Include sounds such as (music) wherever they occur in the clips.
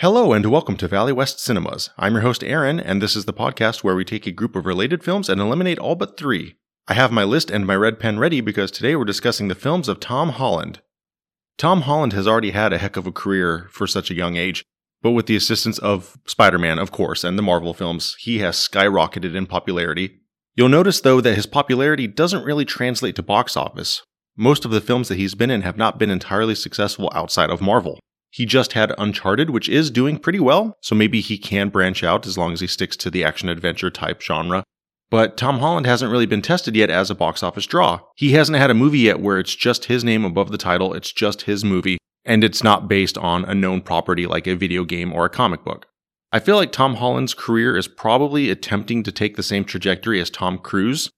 Hello and welcome to Valley West Cinemas. I'm your host Aaron, and this is the podcast where we take a group of related films and eliminate all but three. I have my list and my red pen ready because today we're discussing the films of Tom Holland. Tom Holland has already had a heck of a career for such a young age, but with the assistance of Spider Man, of course, and the Marvel films, he has skyrocketed in popularity. You'll notice, though, that his popularity doesn't really translate to box office. Most of the films that he's been in have not been entirely successful outside of Marvel. He just had Uncharted, which is doing pretty well, so maybe he can branch out as long as he sticks to the action adventure type genre. But Tom Holland hasn't really been tested yet as a box office draw. He hasn't had a movie yet where it's just his name above the title, it's just his movie, and it's not based on a known property like a video game or a comic book. I feel like Tom Holland's career is probably attempting to take the same trajectory as Tom Cruise,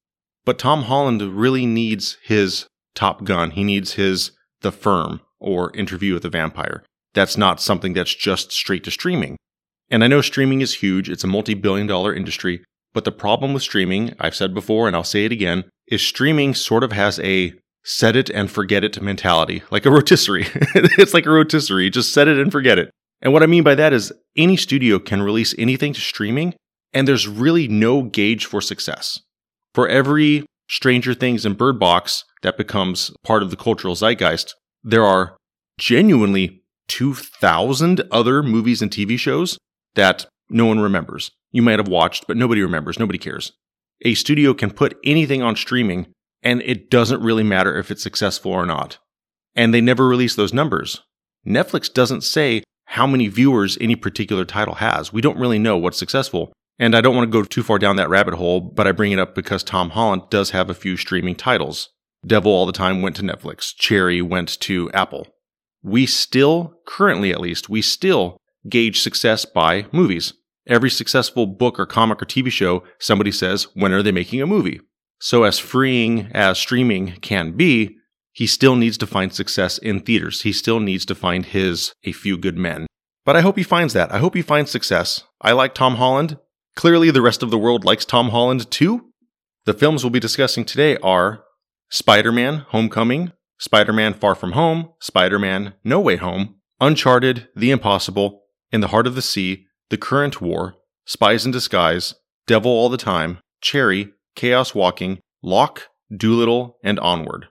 but Tom Holland really needs his Top Gun. He needs his The Firm or Interview with a Vampire that's not something that's just straight to streaming. And I know streaming is huge, it's a multi billion dollar industry, but the problem with streaming, I've said before and I'll say it again, is streaming sort of has a set it and forget it mentality, like a rotisserie. (laughs) it's like a rotisserie, just set it and forget it. And what I mean by that is any studio can release anything to streaming, and there's really no gauge for success. For every Stranger Things and Bird Box that becomes part of the cultural zeitgeist, there are genuinely 2,000 other movies and TV shows that no one remembers. You might have watched, but nobody remembers. Nobody cares. A studio can put anything on streaming, and it doesn't really matter if it's successful or not. And they never release those numbers. Netflix doesn't say how many viewers any particular title has. We don't really know what's successful. And I don't want to go too far down that rabbit hole, but I bring it up because Tom Holland does have a few streaming titles. Devil All the Time went to Netflix. Cherry went to Apple we still, currently at least, we still gauge success by movies. Every successful book or comic or TV show, somebody says, when are they making a movie? So, as freeing as streaming can be, he still needs to find success in theaters. He still needs to find his A Few Good Men. But I hope he finds that. I hope he finds success. I like Tom Holland. Clearly, the rest of the world likes Tom Holland too. The films we'll be discussing today are Spider Man Homecoming, Spider Man Far From Home, Spider Man No Way Home, Uncharted, The Impossible, In the Heart of the Sea, The Current War, Spies in Disguise, Devil All the Time, Cherry, Chaos Walking, Locke, Dolittle, and Onward.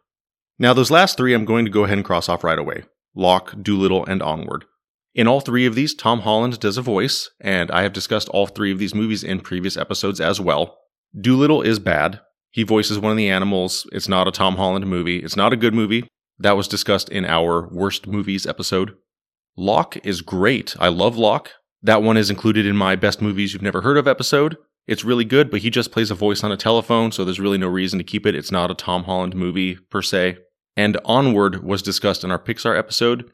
Now, those last three I'm going to go ahead and cross off right away Locke, Dolittle, and Onward. In all three of these, Tom Holland does a voice, and I have discussed all three of these movies in previous episodes as well. Dolittle is bad, he voices one of the animals. It's not a Tom Holland movie. It's not a good movie. That was discussed in our worst movies episode. Locke is great. I love Locke. That one is included in my best movies you've never heard of episode. It's really good, but he just plays a voice on a telephone, so there's really no reason to keep it. It's not a Tom Holland movie per se. And Onward was discussed in our Pixar episode.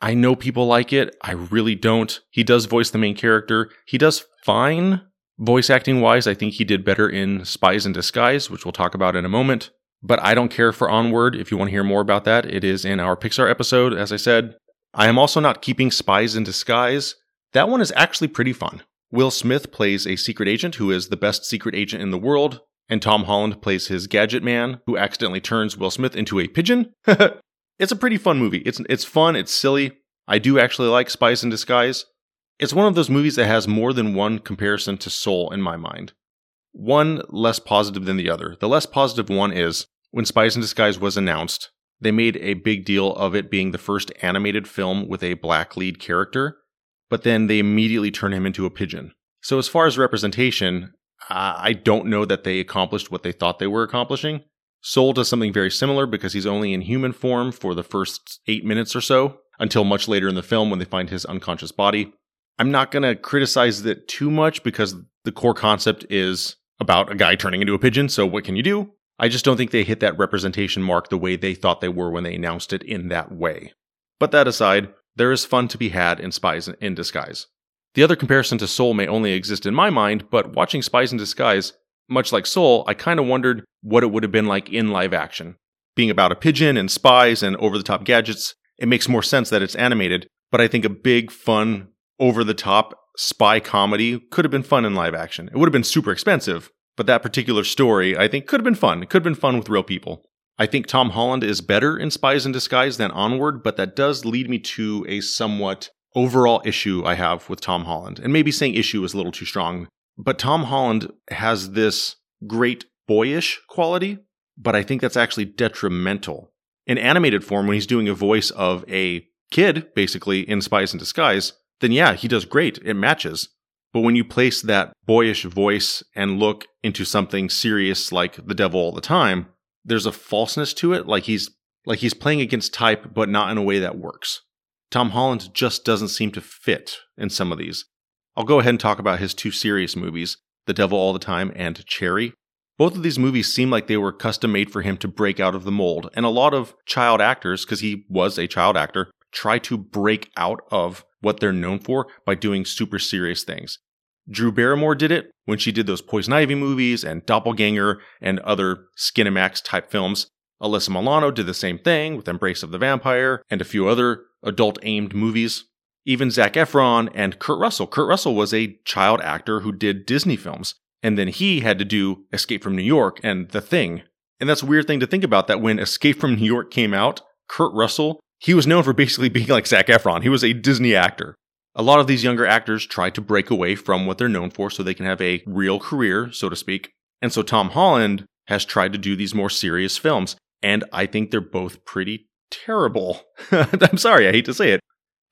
I know people like it. I really don't. He does voice the main character. He does fine, Voice acting wise, I think he did better in Spies in Disguise, which we'll talk about in a moment. But I don't care for Onward. If you want to hear more about that, it is in our Pixar episode, as I said. I am also not keeping Spies in Disguise. That one is actually pretty fun. Will Smith plays a secret agent who is the best secret agent in the world, and Tom Holland plays his gadget man who accidentally turns Will Smith into a pigeon. (laughs) it's a pretty fun movie. It's it's fun, it's silly. I do actually like Spies in Disguise. It's one of those movies that has more than one comparison to Soul in my mind. One less positive than the other. The less positive one is when Spies in Disguise was announced, they made a big deal of it being the first animated film with a black lead character, but then they immediately turn him into a pigeon. So, as far as representation, I don't know that they accomplished what they thought they were accomplishing. Soul does something very similar because he's only in human form for the first eight minutes or so, until much later in the film when they find his unconscious body. I'm not going to criticize it too much because the core concept is about a guy turning into a pigeon. So what can you do? I just don't think they hit that representation mark the way they thought they were when they announced it in that way. But that aside, there is fun to be had in Spies in Disguise. The other comparison to Soul may only exist in my mind, but watching Spies in Disguise, much like Soul, I kind of wondered what it would have been like in live action. Being about a pigeon and spies and over the top gadgets, it makes more sense that it's animated, but I think a big, fun, over the top spy comedy could have been fun in live action. It would have been super expensive, but that particular story I think could have been fun. It could have been fun with real people. I think Tom Holland is better in Spies in Disguise than Onward, but that does lead me to a somewhat overall issue I have with Tom Holland. And maybe saying issue is a little too strong, but Tom Holland has this great boyish quality, but I think that's actually detrimental. In animated form, when he's doing a voice of a kid, basically in Spies in Disguise, then yeah, he does great. It matches. But when you place that boyish voice and look into something serious like the devil all the time, there's a falseness to it, like he's like he's playing against type, but not in a way that works. Tom Holland just doesn't seem to fit in some of these. I'll go ahead and talk about his two serious movies, The Devil All the Time and Cherry. Both of these movies seem like they were custom made for him to break out of the mold, and a lot of child actors, because he was a child actor, try to break out of what they're known for by doing super serious things. Drew Barrymore did it when she did those Poison Ivy movies and Doppelganger and other Skinamax type films. Alyssa Milano did the same thing with Embrace of the Vampire and a few other adult aimed movies. Even Zac Efron and Kurt Russell. Kurt Russell was a child actor who did Disney films, and then he had to do Escape from New York and The Thing. And that's a weird thing to think about that when Escape from New York came out, Kurt Russell, he was known for basically being like Zac Efron. He was a Disney actor. A lot of these younger actors try to break away from what they're known for so they can have a real career, so to speak. And so Tom Holland has tried to do these more serious films, and I think they're both pretty terrible. (laughs) I'm sorry, I hate to say it.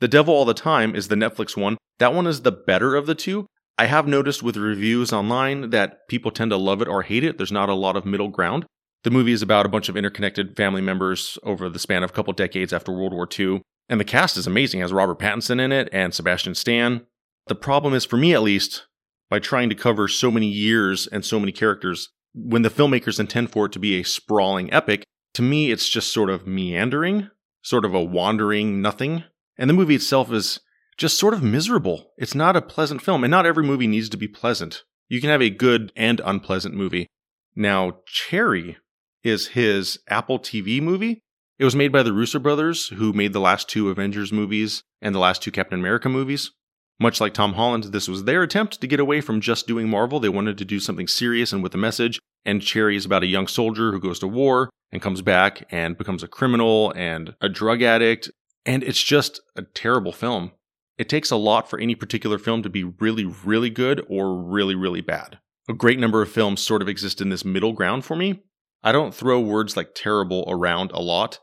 The Devil All the Time is the Netflix one. That one is the better of the two. I have noticed with reviews online that people tend to love it or hate it. There's not a lot of middle ground. The movie is about a bunch of interconnected family members over the span of a couple decades after World War II. And the cast is amazing. It has Robert Pattinson in it and Sebastian Stan. The problem is, for me at least, by trying to cover so many years and so many characters, when the filmmakers intend for it to be a sprawling epic, to me, it's just sort of meandering, sort of a wandering nothing. And the movie itself is just sort of miserable. It's not a pleasant film, and not every movie needs to be pleasant. You can have a good and unpleasant movie. Now, Cherry is his Apple TV movie. It was made by the Russo brothers, who made the last two Avengers movies and the last two Captain America movies. Much like Tom Holland, this was their attempt to get away from just doing Marvel. They wanted to do something serious and with a message. And Cherry is about a young soldier who goes to war and comes back and becomes a criminal and a drug addict. And it's just a terrible film. It takes a lot for any particular film to be really, really good or really, really bad. A great number of films sort of exist in this middle ground for me. I don't throw words like terrible around a lot,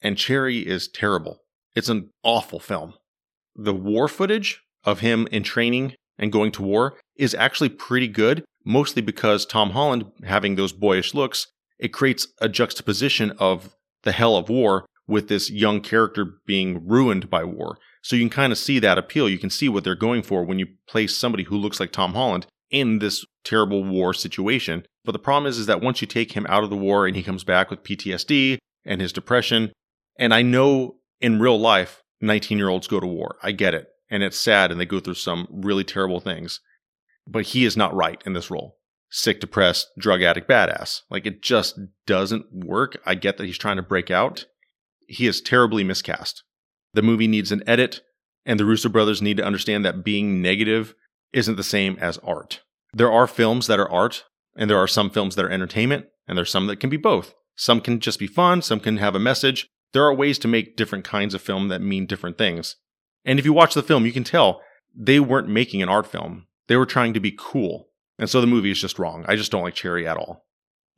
and Cherry is terrible. It's an awful film. The war footage of him in training and going to war is actually pretty good, mostly because Tom Holland having those boyish looks it creates a juxtaposition of the hell of war with this young character being ruined by war. So you can kind of see that appeal. You can see what they're going for when you place somebody who looks like Tom Holland in this terrible war situation. But the problem is, is that once you take him out of the war and he comes back with PTSD and his depression, and I know in real life, 19 year olds go to war. I get it. And it's sad and they go through some really terrible things. But he is not right in this role sick, depressed, drug addict badass. Like it just doesn't work. I get that he's trying to break out. He is terribly miscast. The movie needs an edit, and the Russo brothers need to understand that being negative isn't the same as art. There are films that are art, and there are some films that are entertainment, and there's some that can be both. Some can just be fun, some can have a message. There are ways to make different kinds of film that mean different things. And if you watch the film, you can tell they weren't making an art film. They were trying to be cool. And so the movie is just wrong. I just don't like Cherry at all.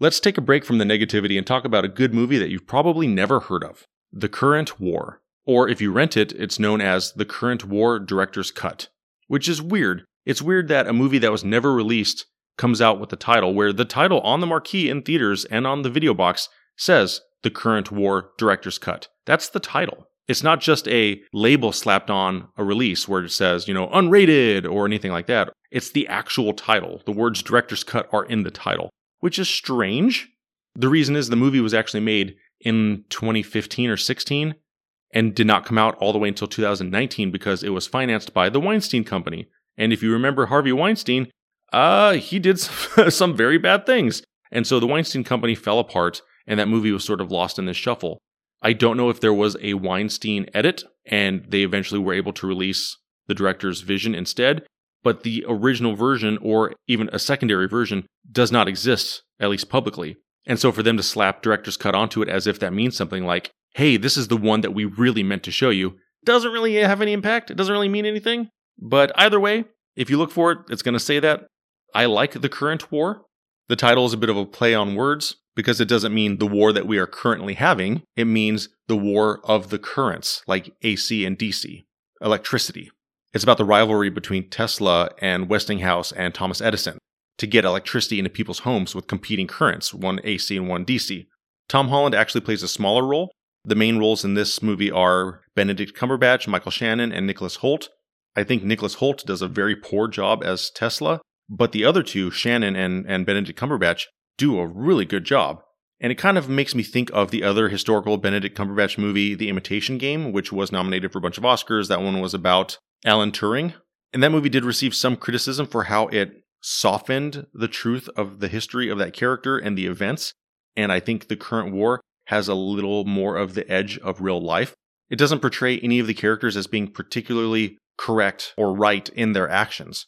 Let's take a break from the negativity and talk about a good movie that you've probably never heard of The Current War. Or if you rent it, it's known as The Current War Director's Cut, which is weird. It's weird that a movie that was never released comes out with the title, where the title on the marquee in theaters and on the video box says The Current War Director's Cut. That's the title. It's not just a label slapped on a release where it says, you know, unrated or anything like that. It's the actual title. The words director's cut are in the title, which is strange. The reason is the movie was actually made in 2015 or 16 and did not come out all the way until 2019 because it was financed by the Weinstein Company. And if you remember Harvey Weinstein, uh, he did (laughs) some very bad things. And so the Weinstein Company fell apart and that movie was sort of lost in the shuffle. I don't know if there was a Weinstein edit and they eventually were able to release the director's vision instead, but the original version or even a secondary version does not exist, at least publicly. And so for them to slap director's cut onto it as if that means something like, hey, this is the one that we really meant to show you, doesn't really have any impact. It doesn't really mean anything. But either way, if you look for it, it's going to say that. I like the current war. The title is a bit of a play on words because it doesn't mean the war that we are currently having. It means the war of the currents, like AC and DC, electricity. It's about the rivalry between Tesla and Westinghouse and Thomas Edison to get electricity into people's homes with competing currents, one AC and one DC. Tom Holland actually plays a smaller role. The main roles in this movie are Benedict Cumberbatch, Michael Shannon, and Nicholas Hoult. I think Nicholas Hoult does a very poor job as Tesla, but the other two, Shannon and, and Benedict Cumberbatch, do a really good job. And it kind of makes me think of the other historical Benedict Cumberbatch movie, The Imitation Game, which was nominated for a bunch of Oscars. That one was about Alan Turing. And that movie did receive some criticism for how it softened the truth of the history of that character and the events. And I think the current war has a little more of the edge of real life. It doesn't portray any of the characters as being particularly correct or right in their actions.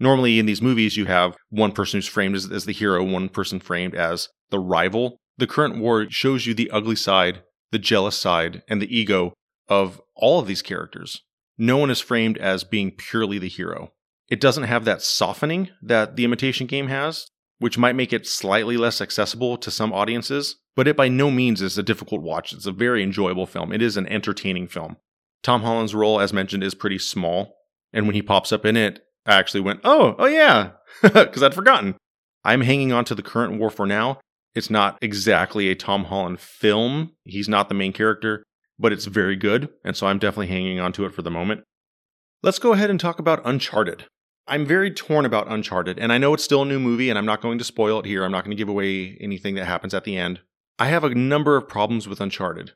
Normally, in these movies, you have one person who's framed as, as the hero, one person framed as the rival. The current war shows you the ugly side, the jealous side, and the ego of all of these characters. No one is framed as being purely the hero. It doesn't have that softening that the imitation game has, which might make it slightly less accessible to some audiences, but it by no means is a difficult watch. It's a very enjoyable film. It is an entertaining film. Tom Holland's role, as mentioned, is pretty small, and when he pops up in it, I actually went, oh, oh yeah, (laughs) because I'd forgotten. I'm hanging on to the current war for now. It's not exactly a Tom Holland film. He's not the main character, but it's very good, and so I'm definitely hanging on to it for the moment. Let's go ahead and talk about Uncharted. I'm very torn about Uncharted, and I know it's still a new movie, and I'm not going to spoil it here. I'm not going to give away anything that happens at the end. I have a number of problems with Uncharted.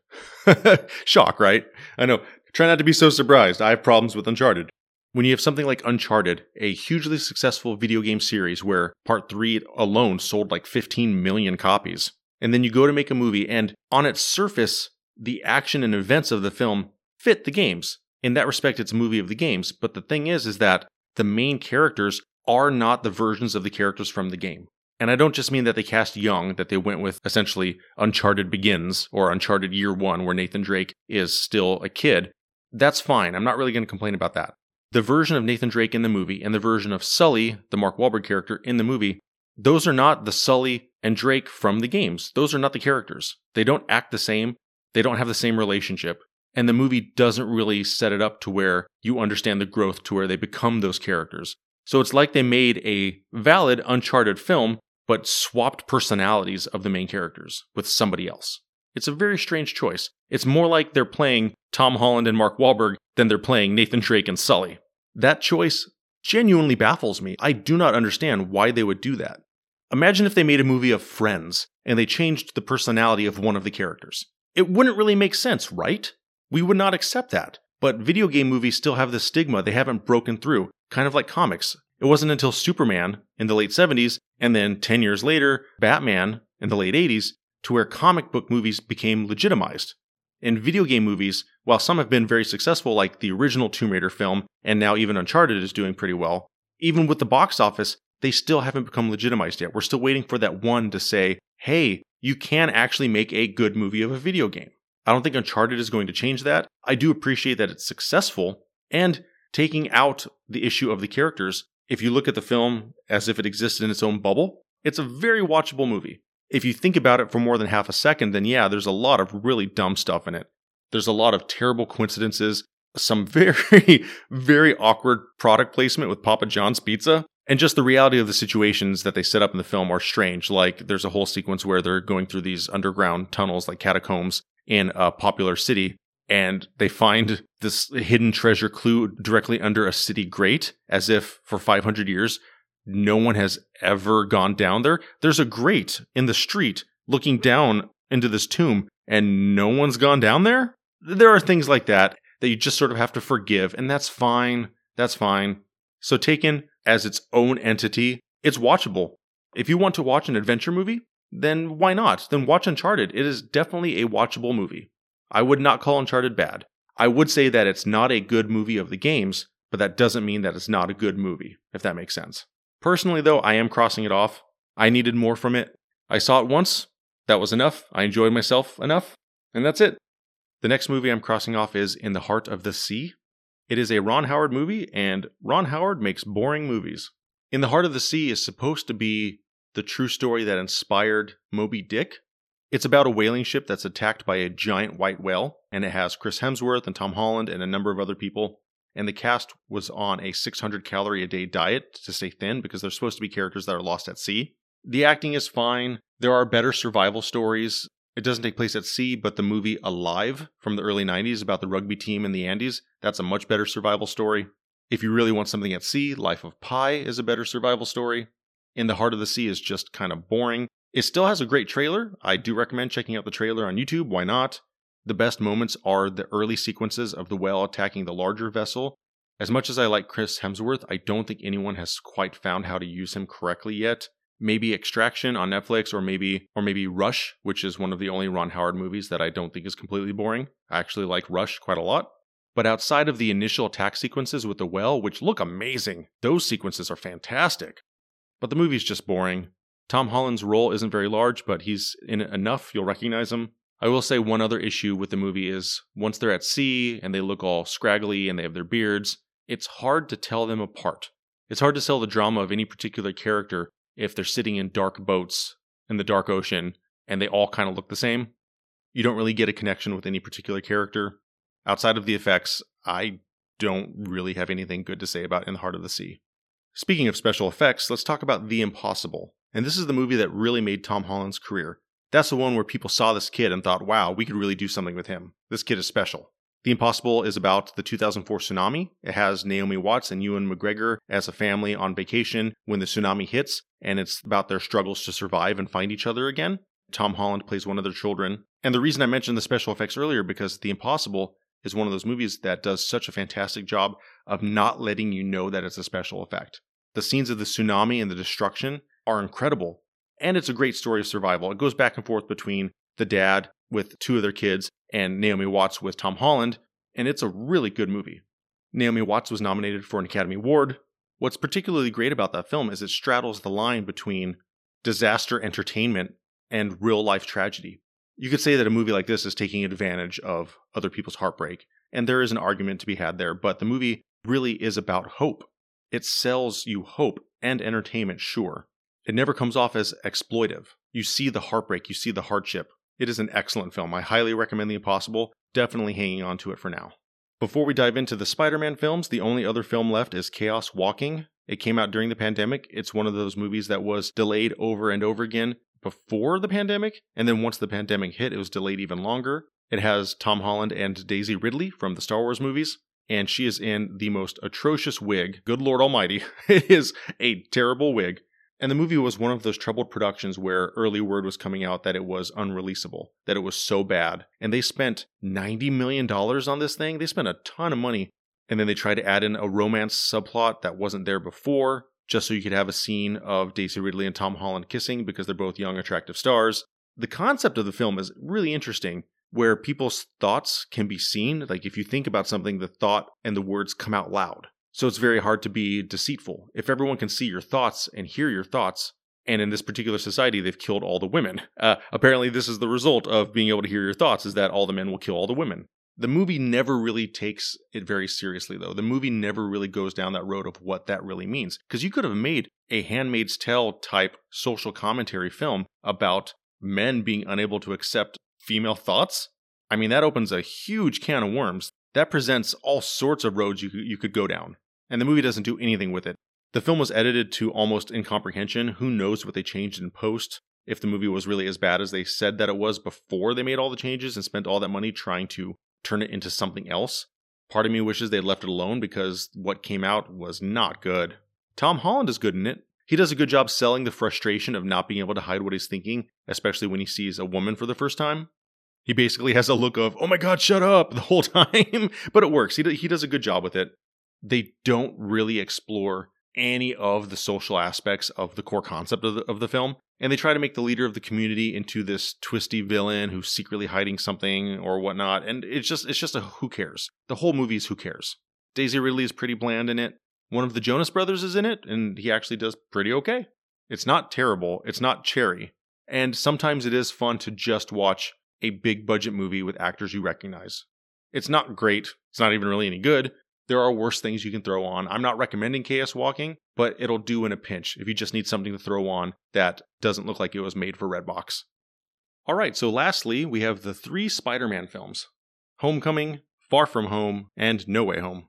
(laughs) Shock, right? I know. Try not to be so surprised. I have problems with Uncharted. When you have something like Uncharted, a hugely successful video game series where part 3 alone sold like 15 million copies, and then you go to make a movie, and on its surface, the action and events of the film fit the games. In that respect, it's a movie of the games. But the thing is, is that the main characters are not the versions of the characters from the game. And I don't just mean that they cast young, that they went with essentially Uncharted Begins or Uncharted Year One, where Nathan Drake is still a kid. That's fine. I'm not really going to complain about that. The version of Nathan Drake in the movie and the version of Sully, the Mark Wahlberg character in the movie, those are not the Sully and Drake from the games. Those are not the characters. They don't act the same. They don't have the same relationship. And the movie doesn't really set it up to where you understand the growth to where they become those characters. So it's like they made a valid Uncharted film, but swapped personalities of the main characters with somebody else. It's a very strange choice. It's more like they're playing Tom Holland and Mark Wahlberg than they're playing Nathan Drake and Sully. That choice genuinely baffles me. I do not understand why they would do that. Imagine if they made a movie of Friends and they changed the personality of one of the characters. It wouldn't really make sense, right? We would not accept that. But video game movies still have the stigma they haven't broken through, kind of like comics. It wasn't until Superman in the late 70s and then 10 years later, Batman in the late 80s, to where comic book movies became legitimized. And video game movies, while some have been very successful, like the original Tomb Raider film, and now even Uncharted is doing pretty well, even with the box office, they still haven't become legitimized yet. We're still waiting for that one to say, hey, you can actually make a good movie of a video game. I don't think Uncharted is going to change that. I do appreciate that it's successful and taking out the issue of the characters. If you look at the film as if it existed in its own bubble, it's a very watchable movie. If you think about it for more than half a second, then yeah, there's a lot of really dumb stuff in it. There's a lot of terrible coincidences, some (laughs) very, very awkward product placement with Papa John's Pizza. And just the reality of the situations that they set up in the film are strange. Like there's a whole sequence where they're going through these underground tunnels, like catacombs, in a popular city, and they find this hidden treasure clue directly under a city grate, as if for 500 years no one has ever gone down there. There's a grate in the street looking down into this tomb, and no one's gone down there. There are things like that that you just sort of have to forgive, and that's fine. That's fine. So, taken as its own entity, it's watchable. If you want to watch an adventure movie, then why not? Then watch Uncharted. It is definitely a watchable movie. I would not call Uncharted bad. I would say that it's not a good movie of the games, but that doesn't mean that it's not a good movie, if that makes sense. Personally, though, I am crossing it off. I needed more from it. I saw it once. That was enough. I enjoyed myself enough. And that's it. The next movie I'm crossing off is In the Heart of the Sea. It is a Ron Howard movie, and Ron Howard makes boring movies. In the Heart of the Sea is supposed to be the true story that inspired Moby Dick. It's about a whaling ship that's attacked by a giant white whale, and it has Chris Hemsworth and Tom Holland and a number of other people. And the cast was on a 600 calorie a day diet to stay thin because they're supposed to be characters that are lost at sea. The acting is fine. There are better survival stories. It doesn't take place at sea, but the movie Alive from the early 90s about the rugby team in the Andes, that's a much better survival story. If you really want something at sea, Life of Pi is a better survival story. In the Heart of the Sea is just kind of boring. It still has a great trailer. I do recommend checking out the trailer on YouTube. Why not? The best moments are the early sequences of the whale attacking the larger vessel. As much as I like Chris Hemsworth, I don't think anyone has quite found how to use him correctly yet. Maybe Extraction on Netflix or maybe or maybe Rush, which is one of the only Ron Howard movies that I don't think is completely boring. I actually like Rush quite a lot. But outside of the initial attack sequences with the whale, which look amazing, those sequences are fantastic. But the movie's just boring. Tom Holland's role isn't very large, but he's in it enough you'll recognize him. I will say one other issue with the movie is once they're at sea and they look all scraggly and they have their beards, it's hard to tell them apart. It's hard to tell the drama of any particular character if they're sitting in dark boats in the dark ocean and they all kind of look the same. You don't really get a connection with any particular character. Outside of the effects, I don't really have anything good to say about In the Heart of the Sea. Speaking of special effects, let's talk about The Impossible. And this is the movie that really made Tom Holland's career. That's the one where people saw this kid and thought, wow, we could really do something with him. This kid is special. The Impossible is about the 2004 tsunami. It has Naomi Watts and Ewan McGregor as a family on vacation when the tsunami hits, and it's about their struggles to survive and find each other again. Tom Holland plays one of their children. And the reason I mentioned the special effects earlier because The Impossible is one of those movies that does such a fantastic job of not letting you know that it's a special effect. The scenes of the tsunami and the destruction are incredible. And it's a great story of survival. It goes back and forth between the dad with two of their kids and Naomi Watts with Tom Holland, and it's a really good movie. Naomi Watts was nominated for an Academy Award. What's particularly great about that film is it straddles the line between disaster entertainment and real life tragedy. You could say that a movie like this is taking advantage of other people's heartbreak, and there is an argument to be had there, but the movie really is about hope. It sells you hope and entertainment, sure. It never comes off as exploitive. You see the heartbreak, you see the hardship, it is an excellent film. I highly recommend The Impossible. Definitely hanging on to it for now. Before we dive into the Spider Man films, the only other film left is Chaos Walking. It came out during the pandemic. It's one of those movies that was delayed over and over again before the pandemic. And then once the pandemic hit, it was delayed even longer. It has Tom Holland and Daisy Ridley from the Star Wars movies. And she is in the most atrocious wig. Good Lord Almighty. (laughs) it is a terrible wig. And the movie was one of those troubled productions where early word was coming out that it was unreleasable, that it was so bad. And they spent $90 million on this thing. They spent a ton of money. And then they tried to add in a romance subplot that wasn't there before, just so you could have a scene of Daisy Ridley and Tom Holland kissing because they're both young, attractive stars. The concept of the film is really interesting, where people's thoughts can be seen. Like if you think about something, the thought and the words come out loud. So it's very hard to be deceitful. If everyone can see your thoughts and hear your thoughts, and in this particular society, they've killed all the women. (laughs) Uh, apparently, this is the result of being able to hear your thoughts: is that all the men will kill all the women. The movie never really takes it very seriously, though. The movie never really goes down that road of what that really means. Because you could have made a Handmaid's Tale type social commentary film about men being unable to accept female thoughts. I mean, that opens a huge can of worms. That presents all sorts of roads you, you could go down and the movie doesn't do anything with it. The film was edited to almost incomprehension. Who knows what they changed in post? If the movie was really as bad as they said that it was before they made all the changes and spent all that money trying to turn it into something else. Part of me wishes they'd left it alone because what came out was not good. Tom Holland is good in it. He does a good job selling the frustration of not being able to hide what he's thinking, especially when he sees a woman for the first time. He basically has a look of, oh my god, shut up, (laughs) the whole time. but it works. He, he does a good job with it they don't really explore any of the social aspects of the core concept of the, of the film. And they try to make the leader of the community into this twisty villain who's secretly hiding something or whatnot. And it's just it's just a who cares. The whole movie is who cares. Daisy Ridley is pretty bland in it. One of the Jonas brothers is in it, and he actually does pretty okay. It's not terrible. It's not cherry. And sometimes it is fun to just watch a big budget movie with actors you recognize. It's not great, it's not even really any good. There are worse things you can throw on. I'm not recommending Chaos Walking, but it'll do in a pinch if you just need something to throw on that doesn't look like it was made for Redbox. All right, so lastly, we have the three Spider Man films Homecoming, Far From Home, and No Way Home.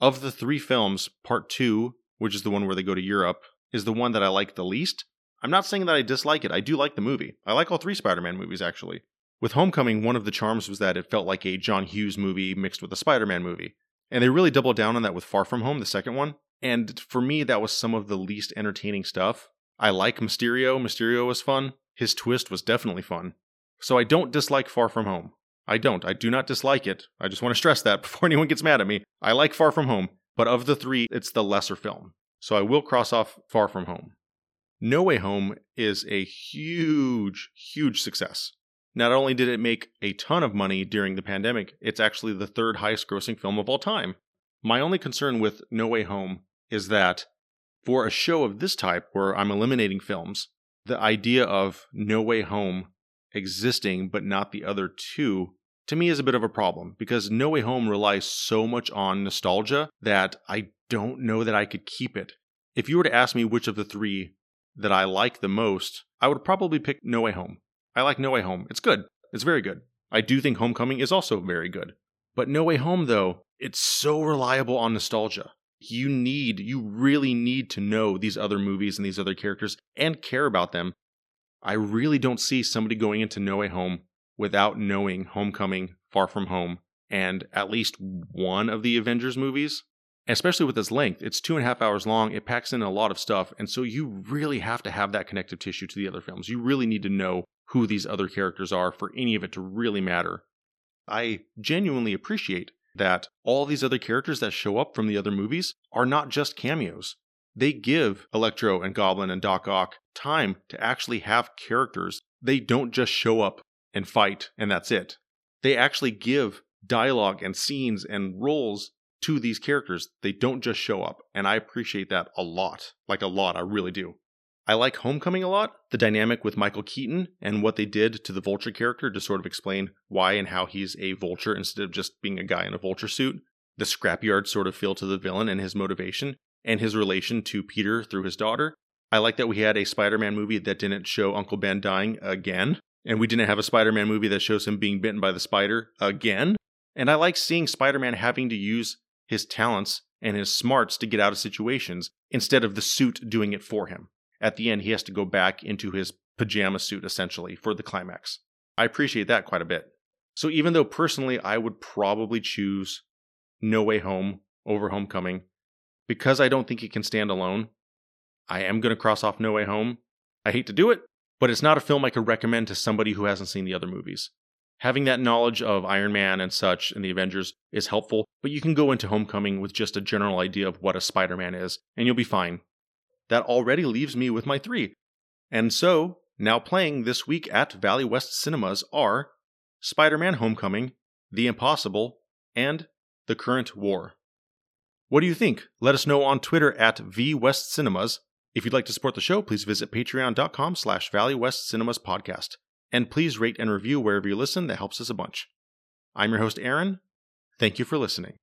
Of the three films, part two, which is the one where they go to Europe, is the one that I like the least. I'm not saying that I dislike it. I do like the movie. I like all three Spider Man movies, actually. With Homecoming, one of the charms was that it felt like a John Hughes movie mixed with a Spider Man movie. And they really doubled down on that with Far From Home, the second one. And for me, that was some of the least entertaining stuff. I like Mysterio. Mysterio was fun. His twist was definitely fun. So I don't dislike Far From Home. I don't. I do not dislike it. I just want to stress that (laughs) before anyone gets mad at me. I like Far From Home, but of the three, it's the lesser film. So I will cross off Far From Home. No Way Home is a huge, huge success. Not only did it make a ton of money during the pandemic, it's actually the third highest grossing film of all time. My only concern with No Way Home is that for a show of this type where I'm eliminating films, the idea of No Way Home existing but not the other two to me is a bit of a problem because No Way Home relies so much on nostalgia that I don't know that I could keep it. If you were to ask me which of the three that I like the most, I would probably pick No Way Home. I like No Way Home. It's good. It's very good. I do think Homecoming is also very good. But No Way Home, though, it's so reliable on nostalgia. You need, you really need to know these other movies and these other characters and care about them. I really don't see somebody going into No Way Home without knowing Homecoming, Far From Home, and at least one of the Avengers movies. Especially with its length, it's two and a half hours long. It packs in a lot of stuff. And so you really have to have that connective tissue to the other films. You really need to know who these other characters are for any of it to really matter. I genuinely appreciate that all these other characters that show up from the other movies are not just cameos. They give Electro and Goblin and Doc Ock time to actually have characters. They don't just show up and fight and that's it. They actually give dialogue and scenes and roles to these characters. They don't just show up. And I appreciate that a lot. Like a lot, I really do. I like Homecoming a lot, the dynamic with Michael Keaton and what they did to the Vulture character to sort of explain why and how he's a Vulture instead of just being a guy in a Vulture suit. The scrapyard sort of feel to the villain and his motivation, and his relation to Peter through his daughter. I like that we had a Spider Man movie that didn't show Uncle Ben dying again, and we didn't have a Spider Man movie that shows him being bitten by the spider again. And I like seeing Spider Man having to use his talents and his smarts to get out of situations instead of the suit doing it for him at the end, he has to go back into his pajama suit essentially for the climax. I appreciate that quite a bit. So even though personally I would probably choose No Way Home over Homecoming, because I don't think it can stand alone, I am going to cross off No Way Home. I hate to do it, but it's not a film I could recommend to somebody who hasn't seen the other movies. Having that knowledge of Iron Man and such and the Avengers is helpful, but you can go into Homecoming with just a general idea of what a Spider Man is, and you'll be fine that already leaves me with my three. And so, now playing this week at Valley West Cinemas are Spider Man Homecoming, The Impossible, and The Current War. What do you think? Let us know on Twitter at VWestCinemas. If you'd like to support the show, please visit patreon.com slash Valley West Cinemas podcast. And please rate and review wherever you listen, that helps us a bunch. I'm your host, Aaron. Thank you for listening.